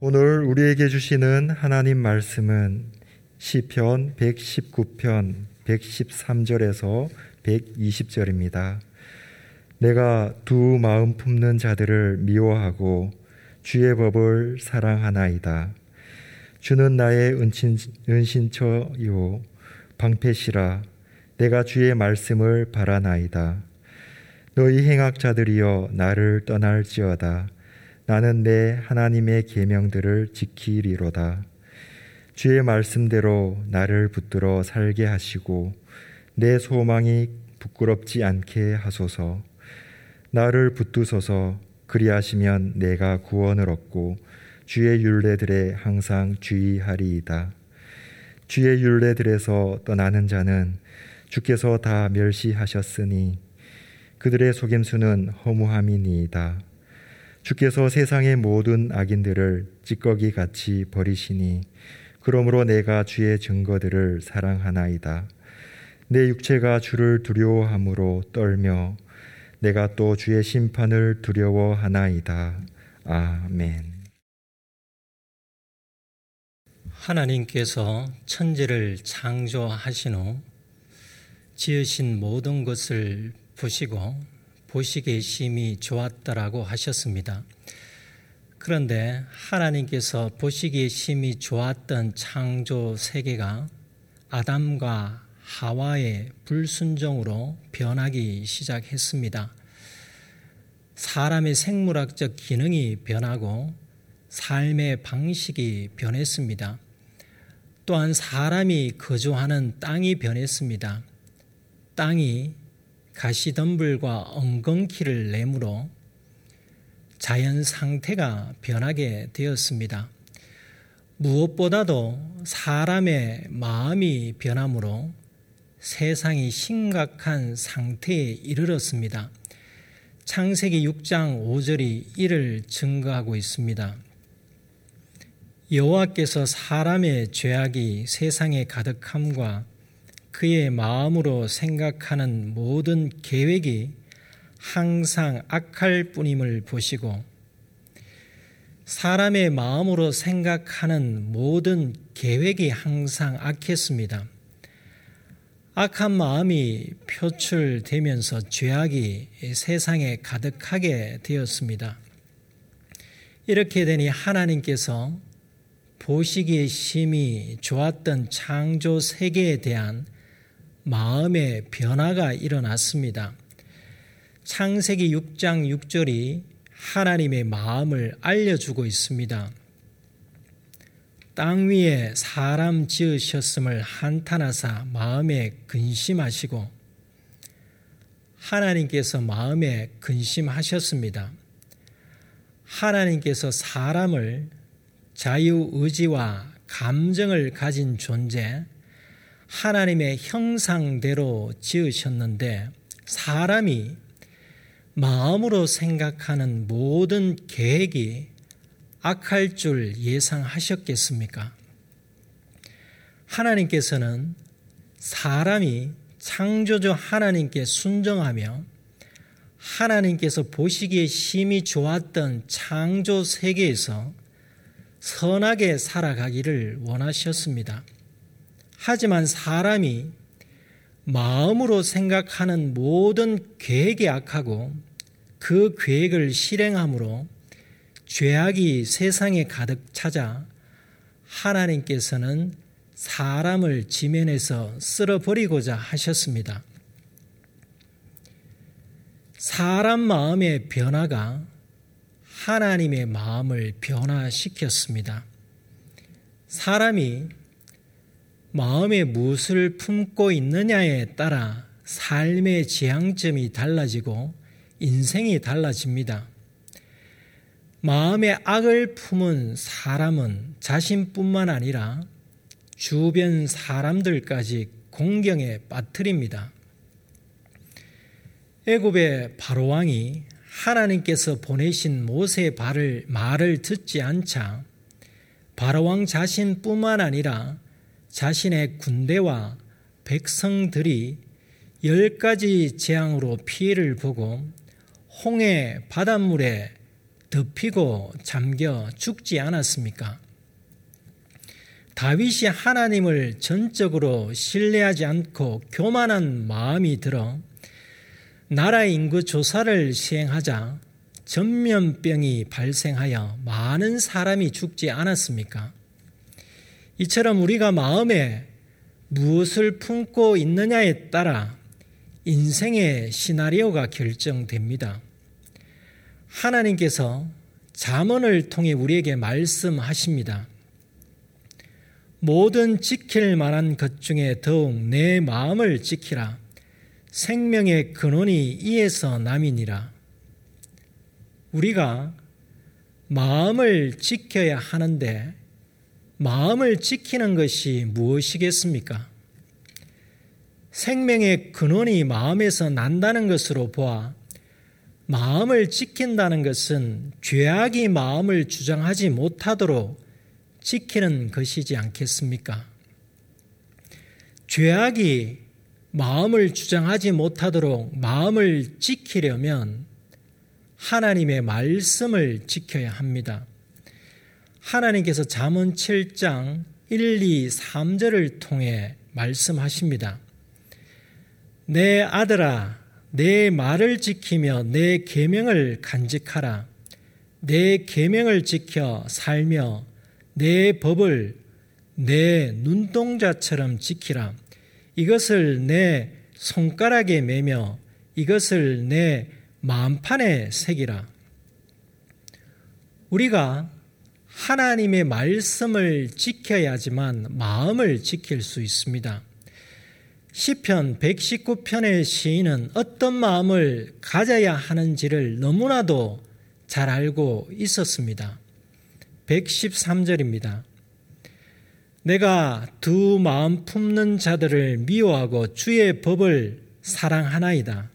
오늘 우리에게 주시는 하나님 말씀은 시편 119편 113절에서 120절입니다. 내가 두 마음 품는 자들을 미워하고 주의 법을 사랑하나이다. 주는 나의 은신, 은신처요 방패시라 내가 주의 말씀을 바라나이다. 너희 행악자들이여 나를 떠날지어다. 나는 내 하나님의 계명들을 지키리로다. 주의 말씀대로 나를 붙들어 살게 하시고 내 소망이 부끄럽지 않게 하소서. 나를 붙드소서 그리하시면 내가 구원을 얻고 주의 율례들에 항상 주의하리이다. 주의 율례들에서 떠나는 자는 주께서 다 멸시하셨으니 그들의 속임수는 허무함이니이다. 주께서 세상의 모든 악인들을 찌꺼기 같이 버리시니 그러므로 내가 주의 증거들을 사랑하나이다. 내 육체가 주를 두려워함으로 떨며 내가 또 주의 심판을 두려워하나이다. 아멘. 하나님께서 천지를 창조하신 후 지으신 모든 것을 보시고 보시기에 심히 좋았다라고 하셨습니다. 그런데 하나님께서 보시기에 심히 좋았던 창조 세계가 아담과 하와의 불순종으로 변하기 시작했습니다. 사람의 생물학적 기능이 변하고 삶의 방식이 변했습니다. 또한 사람이 거주하는 땅이 변했습니다. 땅이 가시덤불과 엉겅퀴를 내므로 자연 상태가 변하게 되었습니다. 무엇보다도 사람의 마음이 변함으로 세상이 심각한 상태에 이르렀습니다. 창세기 6장 5절이 이를 증거하고 있습니다. 여호와께서 사람의 죄악이 세상에 가득함과 그의 마음으로 생각하는 모든 계획이 항상 악할 뿐임을 보시고 사람의 마음으로 생각하는 모든 계획이 항상 악했습니다. 악한 마음이 표출되면서 죄악이 세상에 가득하게 되었습니다. 이렇게 되니 하나님께서 보시기에 심히 좋았던 창조 세계에 대한 마음의 변화가 일어났습니다. 창세기 6장 6절이 하나님의 마음을 알려주고 있습니다. 땅 위에 사람 지으셨음을 한탄하사 마음에 근심하시고 하나님께서 마음에 근심하셨습니다. 하나님께서 사람을 자유의지와 감정을 가진 존재, 하나님의 형상대로 지으셨는데 사람이 마음으로 생각하는 모든 계획이 악할 줄 예상하셨겠습니까? 하나님께서는 사람이 창조주 하나님께 순정하며 하나님께서 보시기에 심히 좋았던 창조 세계에서 선하게 살아가기를 원하셨습니다. 하지만 사람이 마음으로 생각하는 모든 계획이 악하고 그 계획을 실행함으로 죄악이 세상에 가득 찾아 하나님께서는 사람을 지면에서 쓸어버리고자 하셨습니다. 사람 마음의 변화가 하나님의 마음을 변화시켰습니다. 사람이 마음에 무엇을 품고 있느냐에 따라 삶의 지향점이 달라지고 인생이 달라집니다. 마음의 악을 품은 사람은 자신뿐만 아니라 주변 사람들까지 공경에 빠뜨립니다. 애굽의 바로 왕이 하나님께서 보내신 모세의 발을 말을 듣지 않자 바로 왕 자신뿐만 아니라 자신의 군대와 백성들이 열 가지 재앙으로 피해를 보고 홍해 바닷물에 덮이고 잠겨 죽지 않았습니까? 다윗이 하나님을 전적으로 신뢰하지 않고 교만한 마음이 들어 나라 인구 조사를 시행하자 전면병이 발생하여 많은 사람이 죽지 않았습니까? 이처럼 우리가 마음에 무엇을 품고 있느냐에 따라 인생의 시나리오가 결정됩니다. 하나님께서 잠언을 통해 우리에게 말씀하십니다. 모든 지킬 만한 것 중에 더욱 내 마음을 지키라. 생명의 근원이 이에서 남이니라. 우리가 마음을 지켜야 하는데 마음을 지키는 것이 무엇이겠습니까? 생명의 근원이 마음에서 난다는 것으로 보아 마음을 지킨다는 것은 죄악이 마음을 주장하지 못하도록 지키는 것이지 않겠습니까? 죄악이 마음을 주장하지 못하도록 마음을 지키려면 하나님의 말씀을 지켜야 합니다. 하나님께서 잠언 7장 1, 2, 3절을 통해 말씀하십니다. 내 아들아 내 말을 지키며 내 계명을 간직하라 내 계명을 지켜 살며 내 법을 내 눈동자처럼 지키라. 이것을 내 손가락에 매며 이것을 내 마음판에 새기라. 우리가 하나님의 말씀을 지켜야지만 마음을 지킬 수 있습니다. 시편 119편의 시인은 어떤 마음을 가져야 하는지를 너무나도 잘 알고 있었습니다. 113절입니다. 내가 두 마음 품는 자들을 미워하고 주의 법을 사랑하나이다.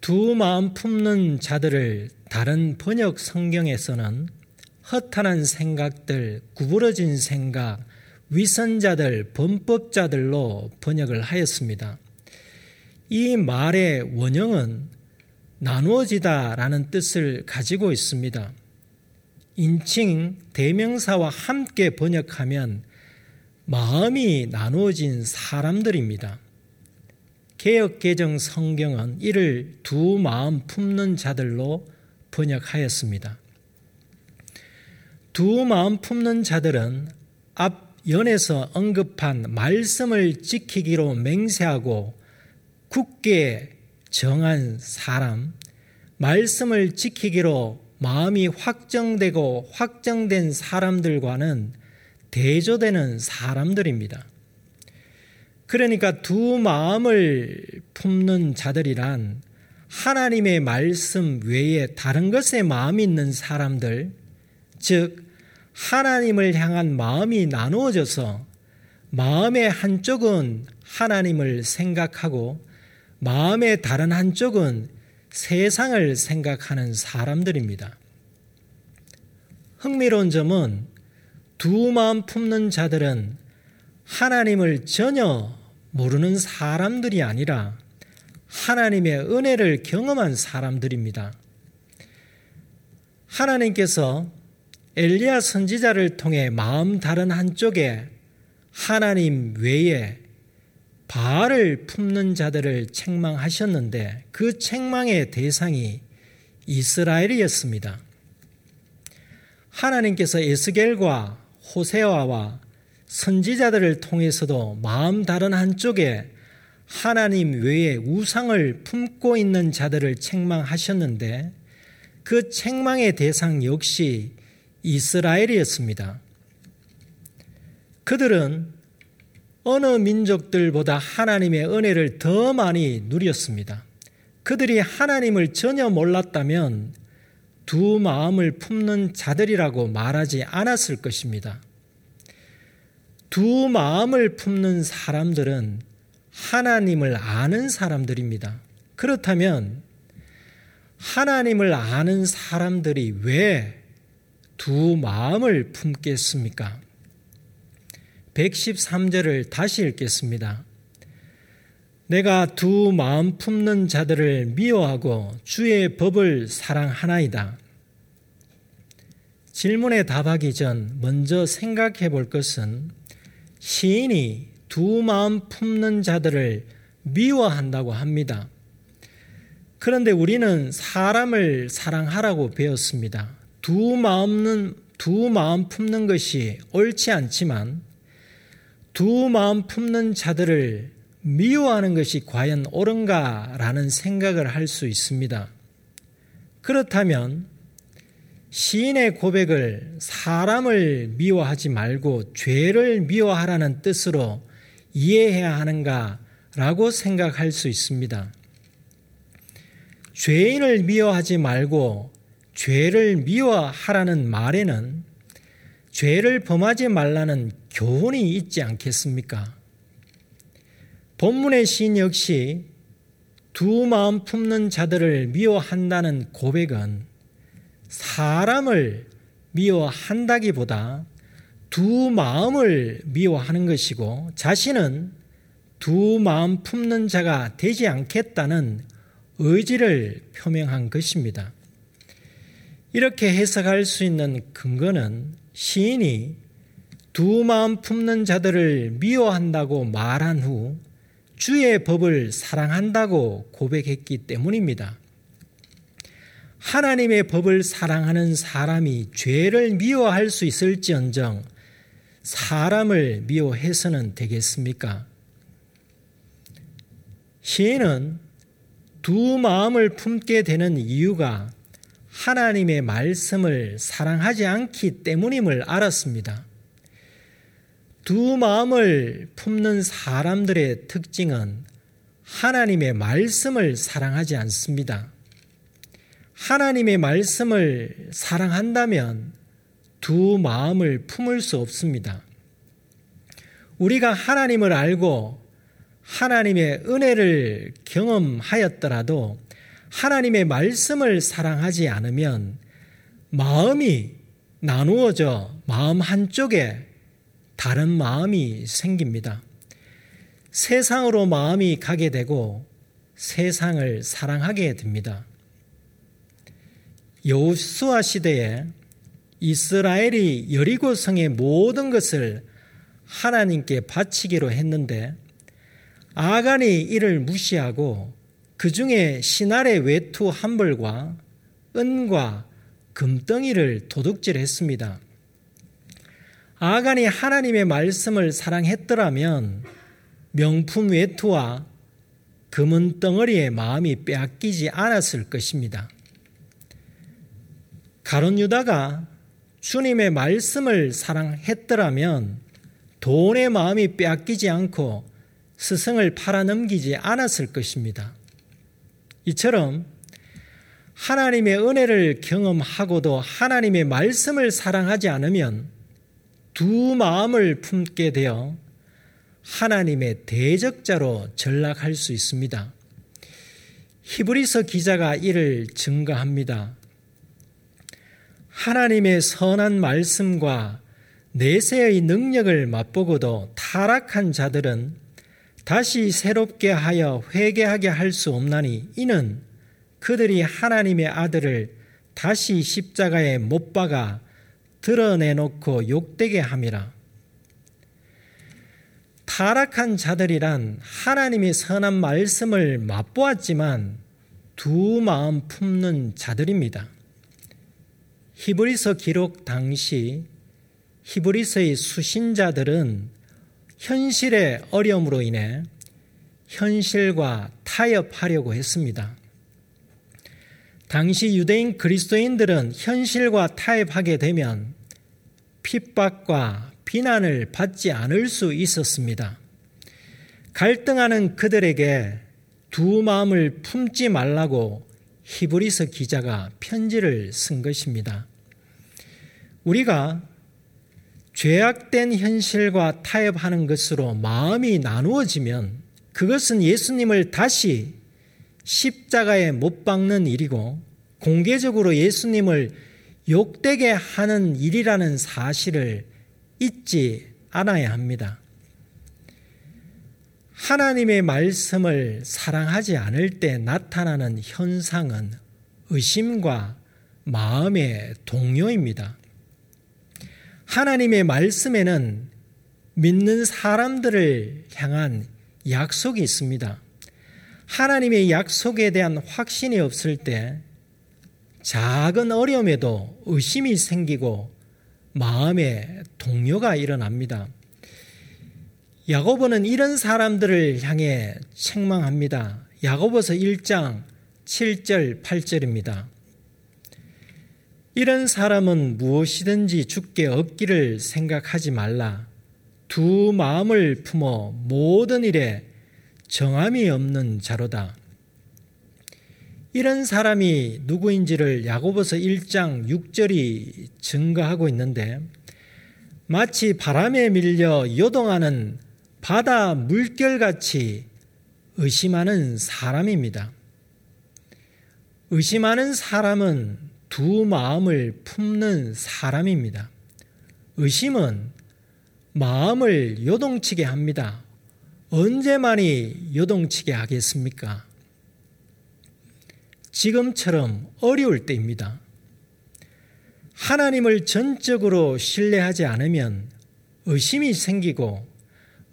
두 마음 품는 자들을 다른 번역 성경에서는 허탄한 생각들, 구부러진 생각, 위선자들, 범법자들로 번역을 하였습니다. 이 말의 원형은 나누어지다 라는 뜻을 가지고 있습니다. 인칭 대명사와 함께 번역하면 마음이 나누어진 사람들입니다. 개혁개정 성경은 이를 두 마음 품는 자들로 번역하였습니다. 두 마음 품는 자들은 앞 연에서 언급한 말씀을 지키기로 맹세하고 굳게 정한 사람, 말씀을 지키기로 마음이 확정되고 확정된 사람들과는 대조되는 사람들입니다. 그러니까 두 마음을 품는 자들이란 하나님의 말씀 외에 다른 것에 마음이 있는 사람들, 즉, 하나님을 향한 마음이 나누어져서 마음의 한쪽은 하나님을 생각하고 마음의 다른 한쪽은 세상을 생각하는 사람들입니다. 흥미로운 점은 두 마음 품는 자들은 하나님을 전혀 모르는 사람들이 아니라 하나님의 은혜를 경험한 사람들입니다. 하나님께서 엘리야 선지자를 통해 마음 다른 한쪽에 하나님 외에 바알을 품는 자들을 책망하셨는데 그 책망의 대상이 이스라엘이었습니다. 하나님께서 에스겔과 호세아와 선지자들을 통해서도 마음 다른 한쪽에 하나님 외에 우상을 품고 있는 자들을 책망하셨는데 그 책망의 대상 역시 이스라엘이었습니다. 그들은 어느 민족들보다 하나님의 은혜를 더 많이 누렸습니다. 그들이 하나님을 전혀 몰랐다면 두 마음을 품는 자들이라고 말하지 않았을 것입니다. 두 마음을 품는 사람들은 하나님을 아는 사람들입니다. 그렇다면 하나님을 아는 사람들이 왜 두 마음을 품겠습니까? 113절을 다시 읽겠습니다. 내가 두 마음 품는 자들을 미워하고 주의 법을 사랑하나이다. 질문에 답하기 전 먼저 생각해 볼 것은 시인이 두 마음 품는 자들을 미워한다고 합니다. 그런데 우리는 사람을 사랑하라고 배웠습니다. 두 마음은 두 마음 품는 것이 옳지 않지만 두 마음 품는 자들을 미워하는 것이 과연 옳은가라는 생각을 할 수 있습니다. 그렇다면 시인의 고백을 사람을 미워하지 말고 죄를 미워하라는 뜻으로 이해해야 하는가라고 생각할 수 있습니다. 죄인을 미워하지 말고 죄를 미워하라는 말에는 죄를 범하지 말라는 교훈이 있지 않겠습니까? 본문의 시인 역시 두 마음 품는 자들을 미워한다는 고백은 사람을 미워한다기보다 두 마음을 미워하는 것이고 자신은 두 마음 품는 자가 되지 않겠다는 의지를 표명한 것입니다. 이렇게 해석할 수 있는 근거는 시인이 두 마음 품는 자들을 미워한다고 말한 후 주의 법을 사랑한다고 고백했기 때문입니다. 하나님의 법을 사랑하는 사람이 죄를 미워할 수 있을지언정 사람을 미워해서는 되겠습니까? 시인은 두 마음을 품게 되는 이유가 하나님의 말씀을 사랑하지 않기 때문임을 알았습니다. 두 마음을 품는 사람들의 특징은 하나님의 말씀을 사랑하지 않습니다. 하나님의 말씀을 사랑한다면 두 마음을 품을 수 없습니다. 우리가 하나님을 알고 하나님의 은혜를 경험하였더라도 하나님의 말씀을 사랑하지 않으면 마음이 나누어져 마음 한쪽에 다른 마음이 생깁니다. 세상으로 마음이 가게 되고 세상을 사랑하게 됩니다. 여호수아 시대에 이스라엘이 여리고 성의 모든 것을 하나님께 바치기로 했는데 아간이 이를 무시하고 그 중에 신할의 외투 한 벌과 은과 금덩이를 도둑질했습니다. 아간이 하나님의 말씀을 사랑했더라면 명품 외투와 금은 덩어리의 마음이 빼앗기지 않았을 것입니다. 가론 유다가 주님의 말씀을 사랑했더라면 돈의 마음이 빼앗기지 않고 스승을 팔아넘기지 않았을 것입니다. 이처럼 하나님의 은혜를 경험하고도 하나님의 말씀을 사랑하지 않으면 두 마음을 품게 되어 하나님의 대적자로 전락할 수 있습니다. 히브리서 기자가 이를 증가합니다. 하나님의 선한 말씀과 내세의 능력을 맛보고도 타락한 자들은 다시 새롭게 하여 회개하게 할 수 없나니 이는 그들이 하나님의 아들을 다시 십자가에 못 박아 드러내놓고 욕되게 함이라. 타락한 자들이란 하나님의 선한 말씀을 맛보았지만 두 마음 품는 자들입니다. 히브리서 기록 당시 히브리서의 수신자들은 현실의 어려움으로 인해 현실과 타협하려고 했습니다. 당시 유대인 그리스도인들은 현실과 타협하게 되면 핍박과 비난을 받지 않을 수 있었습니다. 갈등하는 그들에게 두 마음을 품지 말라고 히브리서 기자가 편지를 쓴 것입니다. 우리가 죄악된 현실과 타협하는 것으로 마음이 나누어지면 그것은 예수님을 다시 십자가에 못 박는 일이고 공개적으로 예수님을 욕되게 하는 일이라는 사실을 잊지 않아야 합니다. 하나님의 말씀을 사랑하지 않을 때 나타나는 현상은 의심과 마음의 동요입니다. 하나님의 말씀에는 믿는 사람들을 향한 약속이 있습니다. 하나님의 약속에 대한 확신이 없을 때 작은 어려움에도 의심이 생기고 마음에 동요가 일어납니다. 야고보는 이런 사람들을 향해 책망합니다. 야고보서 1장 7절 8절입니다. 이런 사람은 무엇이든지 죽게 얻기를 생각하지 말라. 두 마음을 품어 모든 일에 정함이 없는 자로다. 이런 사람이 누구인지를 야고보서 1장 6절이 증거하고 있는데 마치 바람에 밀려 요동하는 바다 물결같이 의심하는 사람입니다. 의심하는 사람은 두 마음을 품는 사람입니다. 의심은 마음을 요동치게 합니다. 언제만이 요동치게 하겠습니까? 지금처럼 어려울 때입니다. 하나님을 전적으로 신뢰하지 않으면 의심이 생기고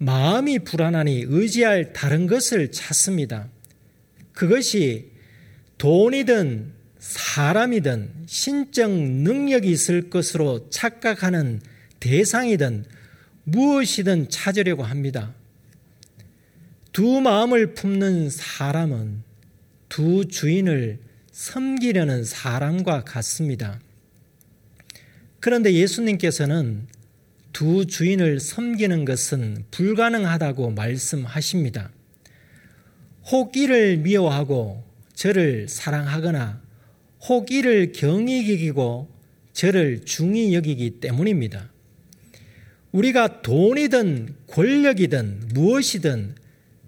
마음이 불안하니 의지할 다른 것을 찾습니다. 그것이 돈이든 사람이든 신적 능력이 있을 것으로 착각하는 대상이든 무엇이든 찾으려고 합니다. 두 마음을 품는 사람은 두 주인을 섬기려는 사람과 같습니다. 그런데 예수님께서는 두 주인을 섬기는 것은 불가능하다고 말씀하십니다. 혹 이를 미워하고 저를 사랑하거나 혹 이를 경히 여기고 저를 중히 여기기 때문입니다. 우리가 돈이든 권력이든 무엇이든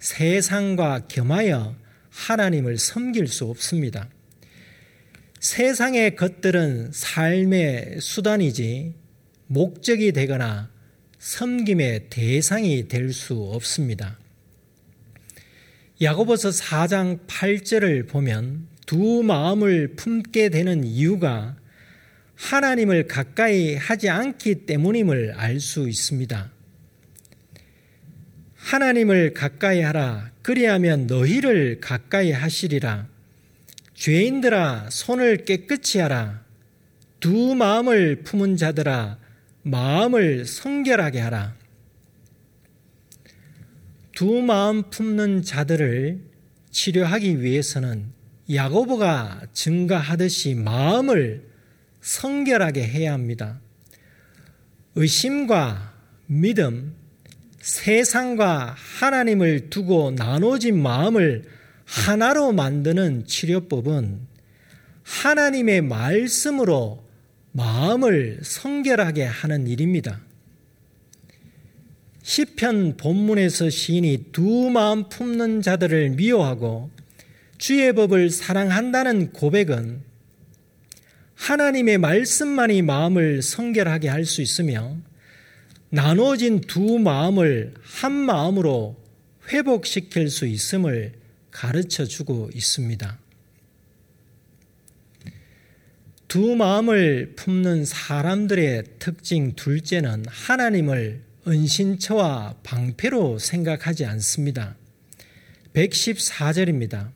세상과 겸하여 하나님을 섬길 수 없습니다. 세상의 것들은 삶의 수단이지 목적이 되거나 섬김의 대상이 될 수 없습니다. 야고보서 4장 8절을 보면 두 마음을 품게 되는 이유가 하나님을 가까이 하지 않기 때문임을 알 수 있습니다. 하나님을 가까이 하라. 그리하면 너희를 가까이 하시리라. 죄인들아, 손을 깨끗이 하라. 두 마음을 품은 자들아, 마음을 성결하게 하라. 두 마음 품는 자들을 치료하기 위해서는 야고보가 증가하듯이 마음을 성결하게 해야 합니다. 의심과 믿음, 세상과 하나님을 두고 나눠진 마음을 하나로 만드는 치료법은 하나님의 말씀으로 마음을 성결하게 하는 일입니다. 시편 본문에서 시인이 두 마음 품는 자들을 미워하고 주의 법을 사랑한다는 고백은 하나님의 말씀만이 마음을 성결하게 할 수 있으며 나눠진 두 마음을 한 마음으로 회복시킬 수 있음을 가르쳐 주고 있습니다. 두 마음을 품는 사람들의 특징 둘째는 하나님을 은신처와 방패로 생각하지 않습니다. 114절입니다.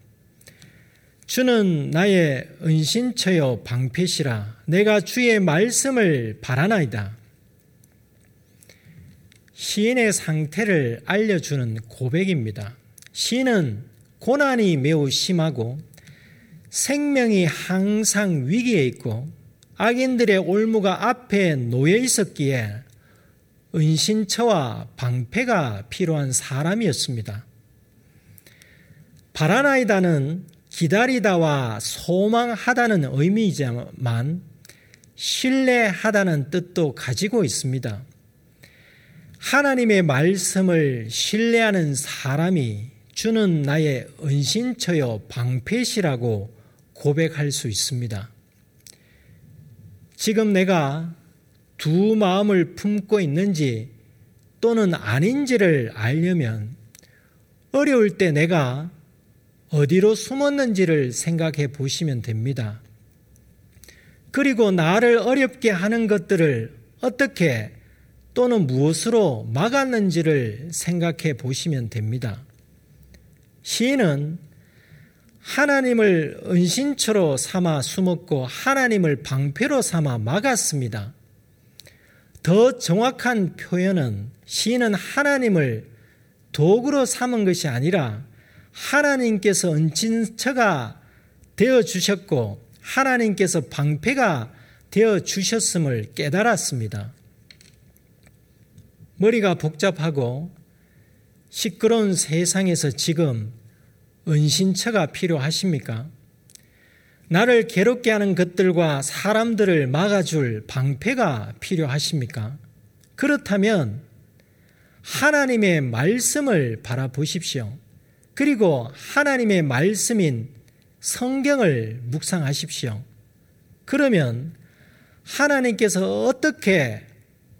주는 나의 은신처여 방패시라 내가 주의 말씀을 바라나이다. 시인의 상태를 알려주는 고백입니다. 시인은 고난이 매우 심하고 생명이 항상 위기에 있고 악인들의 올무가 앞에 놓여 있었기에 은신처와 방패가 필요한 사람이었습니다. 바라나이다는 기다리다와 소망하다는 의미이지만 신뢰하다는 뜻도 가지고 있습니다. 하나님의 말씀을 신뢰하는 사람이 주는 나의 은신처여 방패시라고 고백할 수 있습니다. 지금 내가 두 마음을 품고 있는지 또는 아닌지를 알려면 어려울 때 내가 어디로 숨었는지를 생각해 보시면 됩니다. 그리고 나를 어렵게 하는 것들을 어떻게 또는 무엇으로 막았는지를 생각해 보시면 됩니다. 시인은 하나님을 은신처로 삼아 숨었고 하나님을 방패로 삼아 막았습니다. 더 정확한 표현은 시인은 하나님을 도구로 삼은 것이 아니라 하나님께서 은친처가 되어 주셨고 하나님께서 방패가 되어 주셨음을 깨달았습니다. 머리가 복잡하고 시끄러운 세상에서 지금 은신처가 필요하십니까? 나를 괴롭게 하는 것들과 사람들을 막아줄 방패가 필요하십니까? 그렇다면 하나님의 말씀을 바라보십시오. 그리고 하나님의 말씀인 성경을 묵상하십시오. 그러면 하나님께서 어떻게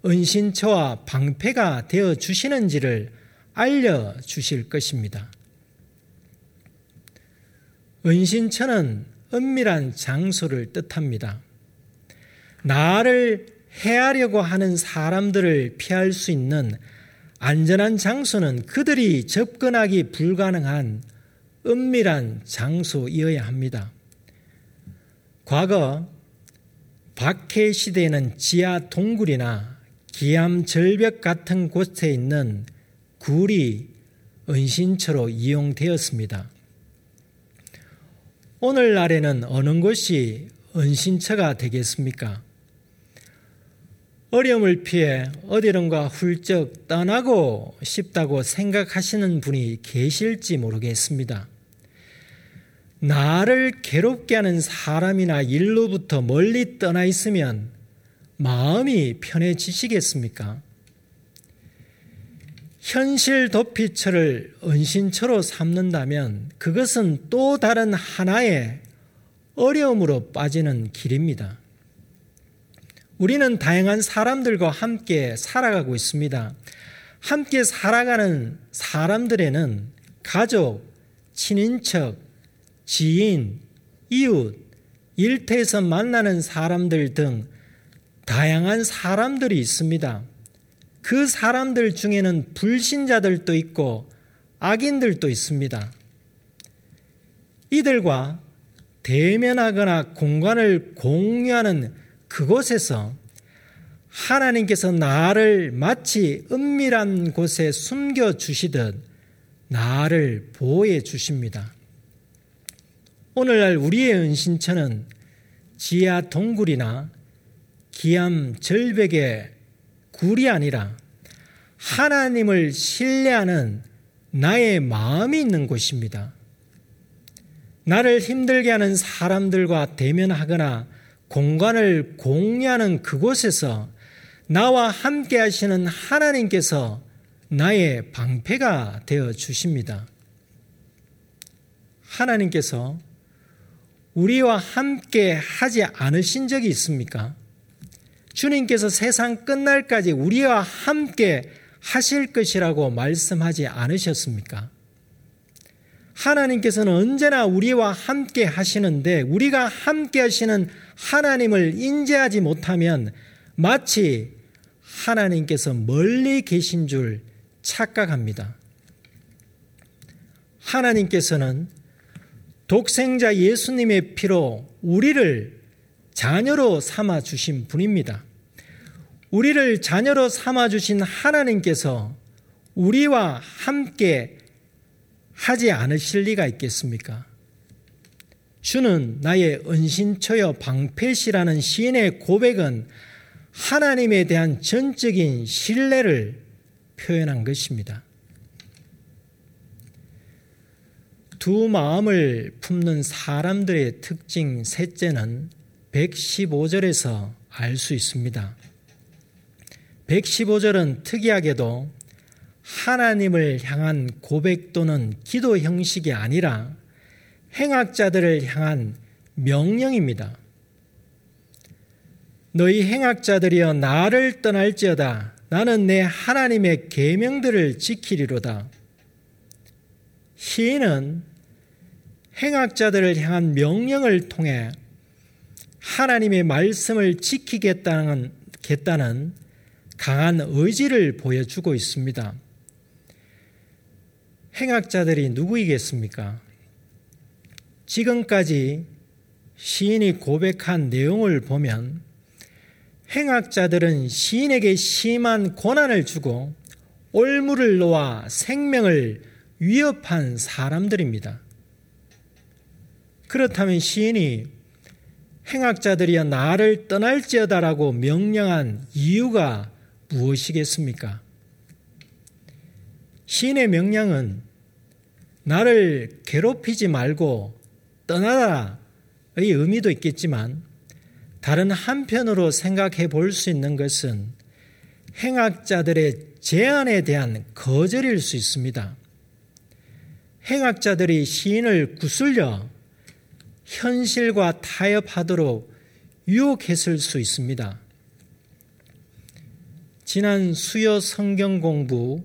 은신처와 방패가 되어 주시는지를 알려 주실 것입니다. 은신처는 은밀한 장소를 뜻합니다. 나를 해하려고 하는 사람들을 피할 수 있는 안전한 장소는 그들이 접근하기 불가능한 은밀한 장소이어야 합니다. 과거 박해 시대에는 지하 동굴이나 기암 절벽 같은 곳에 있는 굴이 은신처로 이용되었습니다. 오늘날에는 어느 곳이 은신처가 되겠습니까? 어려움을 피해 어디론가 훌쩍 떠나고 싶다고 생각하시는 분이 계실지 모르겠습니다. 나를 괴롭게 하는 사람이나 일로부터 멀리 떠나 있으면 마음이 편해지시겠습니까? 현실 도피처를 은신처로 삼는다면 그것은 또 다른 하나의 어려움으로 빠지는 길입니다. 우리는 다양한 사람들과 함께 살아가고 있습니다. 함께 살아가는 사람들에는 가족, 친인척, 지인, 이웃, 일터에서 만나는 사람들 등 다양한 사람들이 있습니다. 그 사람들 중에는 불신자들도 있고 악인들도 있습니다. 이들과 대면하거나 공간을 공유하는 그곳에서 하나님께서 나를 마치 은밀한 곳에 숨겨 주시듯 나를 보호해 주십니다. 오늘날 우리의 은신처는 지하 동굴이나 기암 절벽의 굴이 아니라 하나님을 신뢰하는 나의 마음이 있는 곳입니다. 나를 힘들게 하는 사람들과 대면하거나 공간을 공유하는 그곳에서 나와 함께 하시는 하나님께서 나의 방패가 되어 주십니다. 하나님께서 우리와 함께 하지 않으신 적이 있습니까? 주님께서 세상 끝날까지 우리와 함께 하실 것이라고 말씀하지 않으셨습니까? 하나님께서는 언제나 우리와 함께 하시는데 우리가 함께 하시는 하나님을 인지하지 못하면 마치 하나님께서 멀리 계신 줄 착각합니다. 하나님께서는 독생자 예수님의 피로 우리를 자녀로 삼아 주신 분입니다. 우리를 자녀로 삼아 주신 하나님께서 우리와 함께 하지 않으실 리가 있겠습니까? 주는 나의 은신처여 방패시라는 시인의 고백은 하나님에 대한 전적인 신뢰를 표현한 것입니다. 두 마음을 품는 사람들의 특징 셋째는 115절에서 알 수 있습니다. 115절은 특이하게도 하나님을 향한 고백 또는 기도 형식이 아니라 행악자들을 향한 명령입니다. 너희 행악자들이여 나를 떠날지어다 나는 내 하나님의 계명들을 지키리로다. 시인은 행악자들을 향한 명령을 통해 하나님의 말씀을 지키겠다는 겠다는 강한 의지를 보여주고 있습니다. 행악자들이 누구이겠습니까? 지금까지 시인이 고백한 내용을 보면 행악자들은 시인에게 심한 고난을 주고 올무를 놓아 생명을 위협한 사람들입니다. 그렇다면 시인이 행악자들이여 나를 떠날지어다라고 명령한 이유가 무엇이겠습니까? 시인의 명령은 나를 괴롭히지 말고 떠나라의 의미도 있겠지만 다른 한편으로 생각해 볼 수 있는 것은 행악자들의 제안에 대한 거절일 수 있습니다. 행악자들이 시인을 구슬려 현실과 타협하도록 유혹했을 수 있습니다. 지난 수요 성경 공부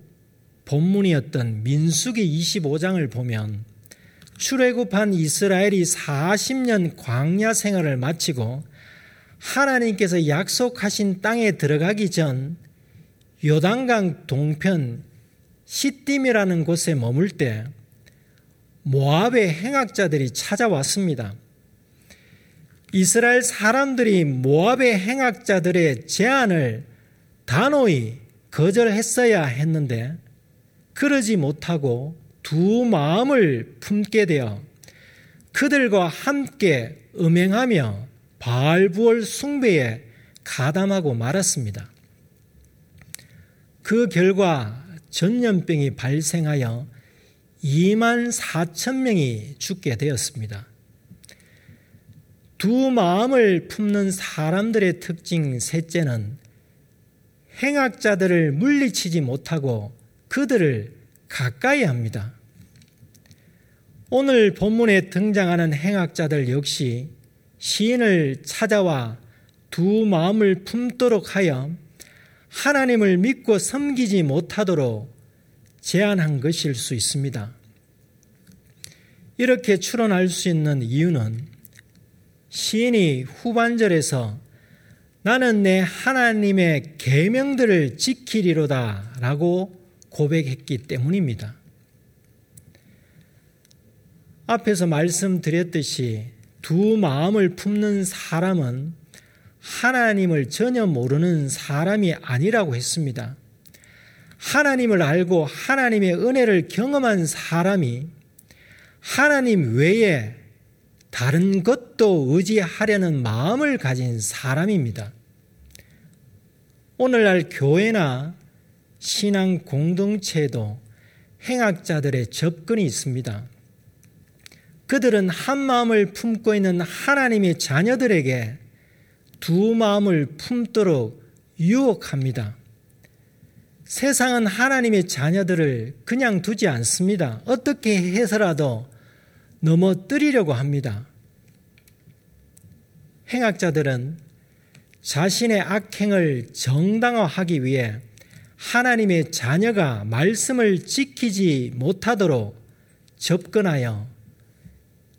본문이었던 민수기 25장을 보면 출애굽한 이스라엘이 40년 광야 생활을 마치고 하나님께서 약속하신 땅에 들어가기 전 요단강 동편 시딤이라는 곳에 머물 때 모압의 행악자들이 찾아왔습니다. 이스라엘 사람들이 모압의 행악자들의 제안을 단호히 거절했어야 했는데 그러지 못하고 두 마음을 품게 되어 그들과 함께 음행하며 바알부월 숭배에 가담하고 말았습니다. 그 결과 전염병이 발생하여 2만 4천 명이 죽게 되었습니다. 두 마음을 품는 사람들의 특징 셋째는 행악자들을 물리치지 못하고 그들을 가까이 합니다. 오늘 본문에 등장하는 행악자들 역시 시인을 찾아와 두 마음을 품도록 하여 하나님을 믿고 섬기지 못하도록 제안한 것일 수 있습니다. 이렇게 추론할 수 있는 이유는 시인이 후반절에서 나는 내 하나님의 계명들을 지키리로다라고 고백했기 때문입니다. 앞에서 말씀드렸듯이 두 마음을 품는 사람은 하나님을 전혀 모르는 사람이 아니라고 했습니다. 하나님을 알고 하나님의 은혜를 경험한 사람이 하나님 외에 다른 것도 의지하려는 마음을 가진 사람입니다. 오늘날 교회나 신앙 공동체에도 행악자들의 접근이 있습니다. 그들은 한 마음을 품고 있는 하나님의 자녀들에게 두 마음을 품도록 유혹합니다. 세상은 하나님의 자녀들을 그냥 두지 않습니다. 어떻게 해서라도 넘어뜨리려고 합니다. 행악자들은 자신의 악행을 정당화하기 위해 하나님의 자녀가 말씀을 지키지 못하도록 접근하여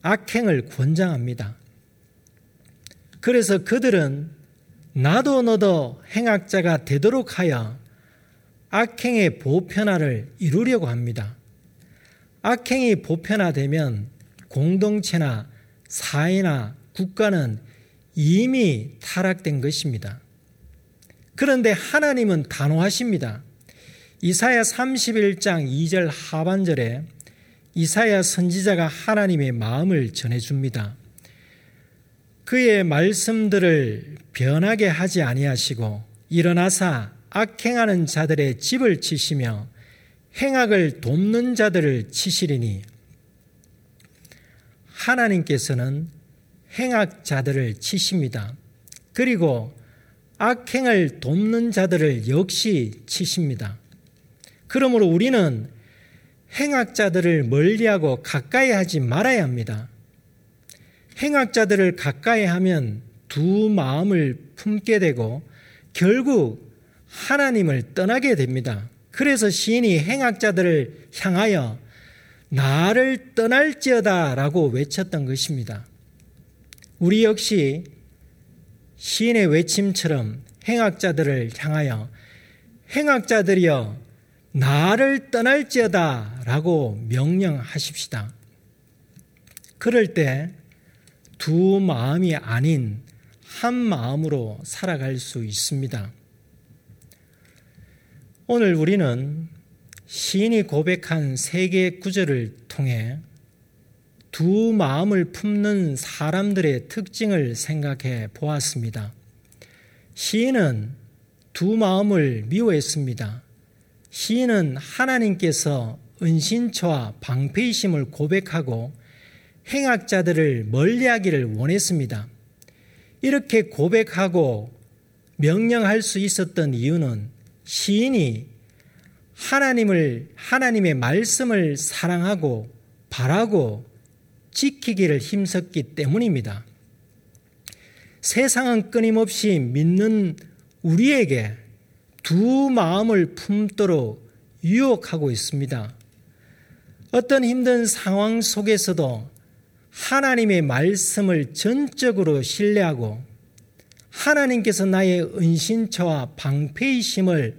악행을 권장합니다. 그래서 그들은 나도 너도 행악자가 되도록 하여 악행의 보편화를 이루려고 합니다. 악행이 보편화되면 공동체나 사회나 국가는 이미 타락된 것입니다. 그런데 하나님은 단호하십니다. 이사야 31장 2절 하반절에 이사야 선지자가 하나님의 마음을 전해줍니다. 그의 말씀들을 변하게 하지 아니하시고 일어나사 악행하는 자들의 집을 치시며 행악을 돕는 자들을 치시리니 하나님께서는 행악자들을 치십니다. 그리고 악행을 돕는 자들을 역시 치십니다. 그러므로 우리는 행악자들을 멀리하고 가까이 하지 말아야 합니다. 행악자들을 가까이 하면 두 마음을 품게 되고 결국 하나님을 떠나게 됩니다. 그래서 시인이 행악자들을 향하여 나를 떠날지어다 라고 외쳤던 것입니다. 우리 역시 시인의 외침처럼 행악자들을 향하여 행악자들이여 나를 떠날지어다 라고 명령하십시다. 그럴 때 두 마음이 아닌 한 마음으로 살아갈 수 있습니다. 오늘 우리는 시인이 고백한 세 개의 구절을 통해 두 마음을 품는 사람들의 특징을 생각해 보았습니다. 시인은 두 마음을 미워했습니다. 시인은 하나님께서 은신처와 방패이심을 고백하고 행악자들을 멀리하기를 원했습니다. 이렇게 고백하고 명령할 수 있었던 이유는 시인이 하나님을 하나님의 말씀을 사랑하고 바라고 지키기를 힘썼기 때문입니다. 세상은 끊임없이 믿는 우리에게 두 마음을 품도록 유혹하고 있습니다. 어떤 힘든 상황 속에서도 하나님의 말씀을 전적으로 신뢰하고 하나님께서 나의 은신처와 방패이심을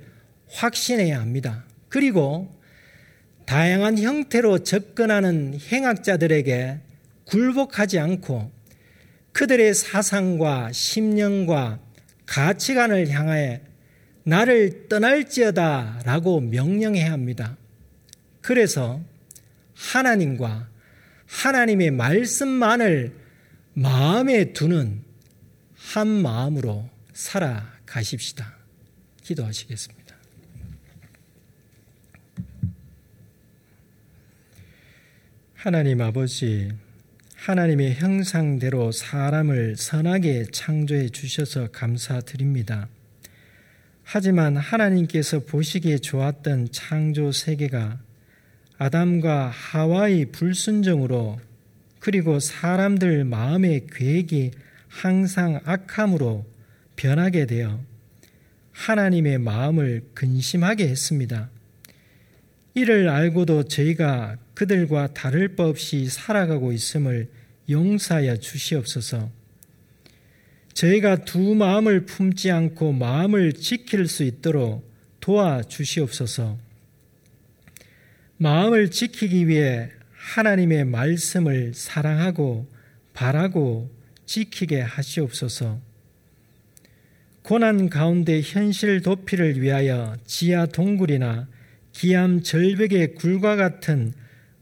확신해야 합니다. 그리고 다양한 형태로 접근하는 행악자들에게 굴복하지 않고 그들의 사상과 심령과 가치관을 향하여 나를 떠날지어다 라고 명령해야 합니다. 그래서 하나님과 하나님의 말씀만을 마음에 두는 한 마음으로 살아가십시다. 기도하시겠습니다. 하나님 아버지, 하나님의 형상대로 사람을 선하게 창조해 주셔서 감사드립니다. 하지만 하나님께서 보시기에 좋았던 창조 세계가 아담과 하와의 불순종으로 그리고 사람들 마음의 계획이 항상 악함으로 변하게 되어 하나님의 마음을 근심하게 했습니다. 이를 알고도 저희가 그들과 다를 바 없이 살아가고 있음을 용서하여 주시옵소서. 저희가 두 마음을 품지 않고 마음을 지킬 수 있도록 도와 주시옵소서. 마음을 지키기 위해 하나님의 말씀을 사랑하고 바라고 지키게 하시옵소서. 고난 가운데 현실 도피를 위하여 지하 동굴이나 기암 절벽의 굴과 같은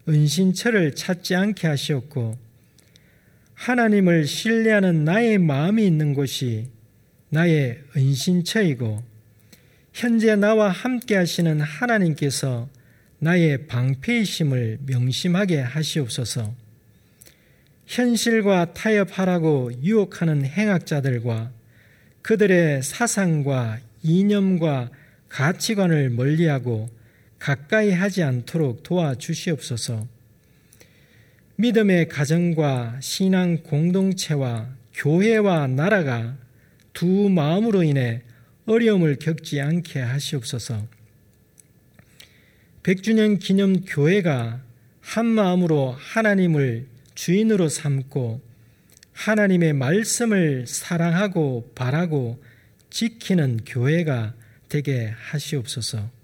은신처를 찾지 않게 하시었고 하나님을 신뢰하는 나의 마음이 있는 곳이 나의 은신처이고 현재 나와 함께 하시는 하나님께서 나의 방패이심을 명심하게 하시옵소서. 현실과 타협하라고 유혹하는 행악자들과 그들의 사상과 이념과 가치관을 멀리하고 가까이 하지 않도록 도와주시옵소서. 믿음의 가정과 신앙 공동체와 교회와 나라가 두 마음으로 인해 어려움을 겪지 않게 하시옵소서. 백주년 기념 교회가 한 마음으로 하나님을 주인으로 삼고 하나님의 말씀을 사랑하고 바라고 지키는 교회가 되게 하시옵소서.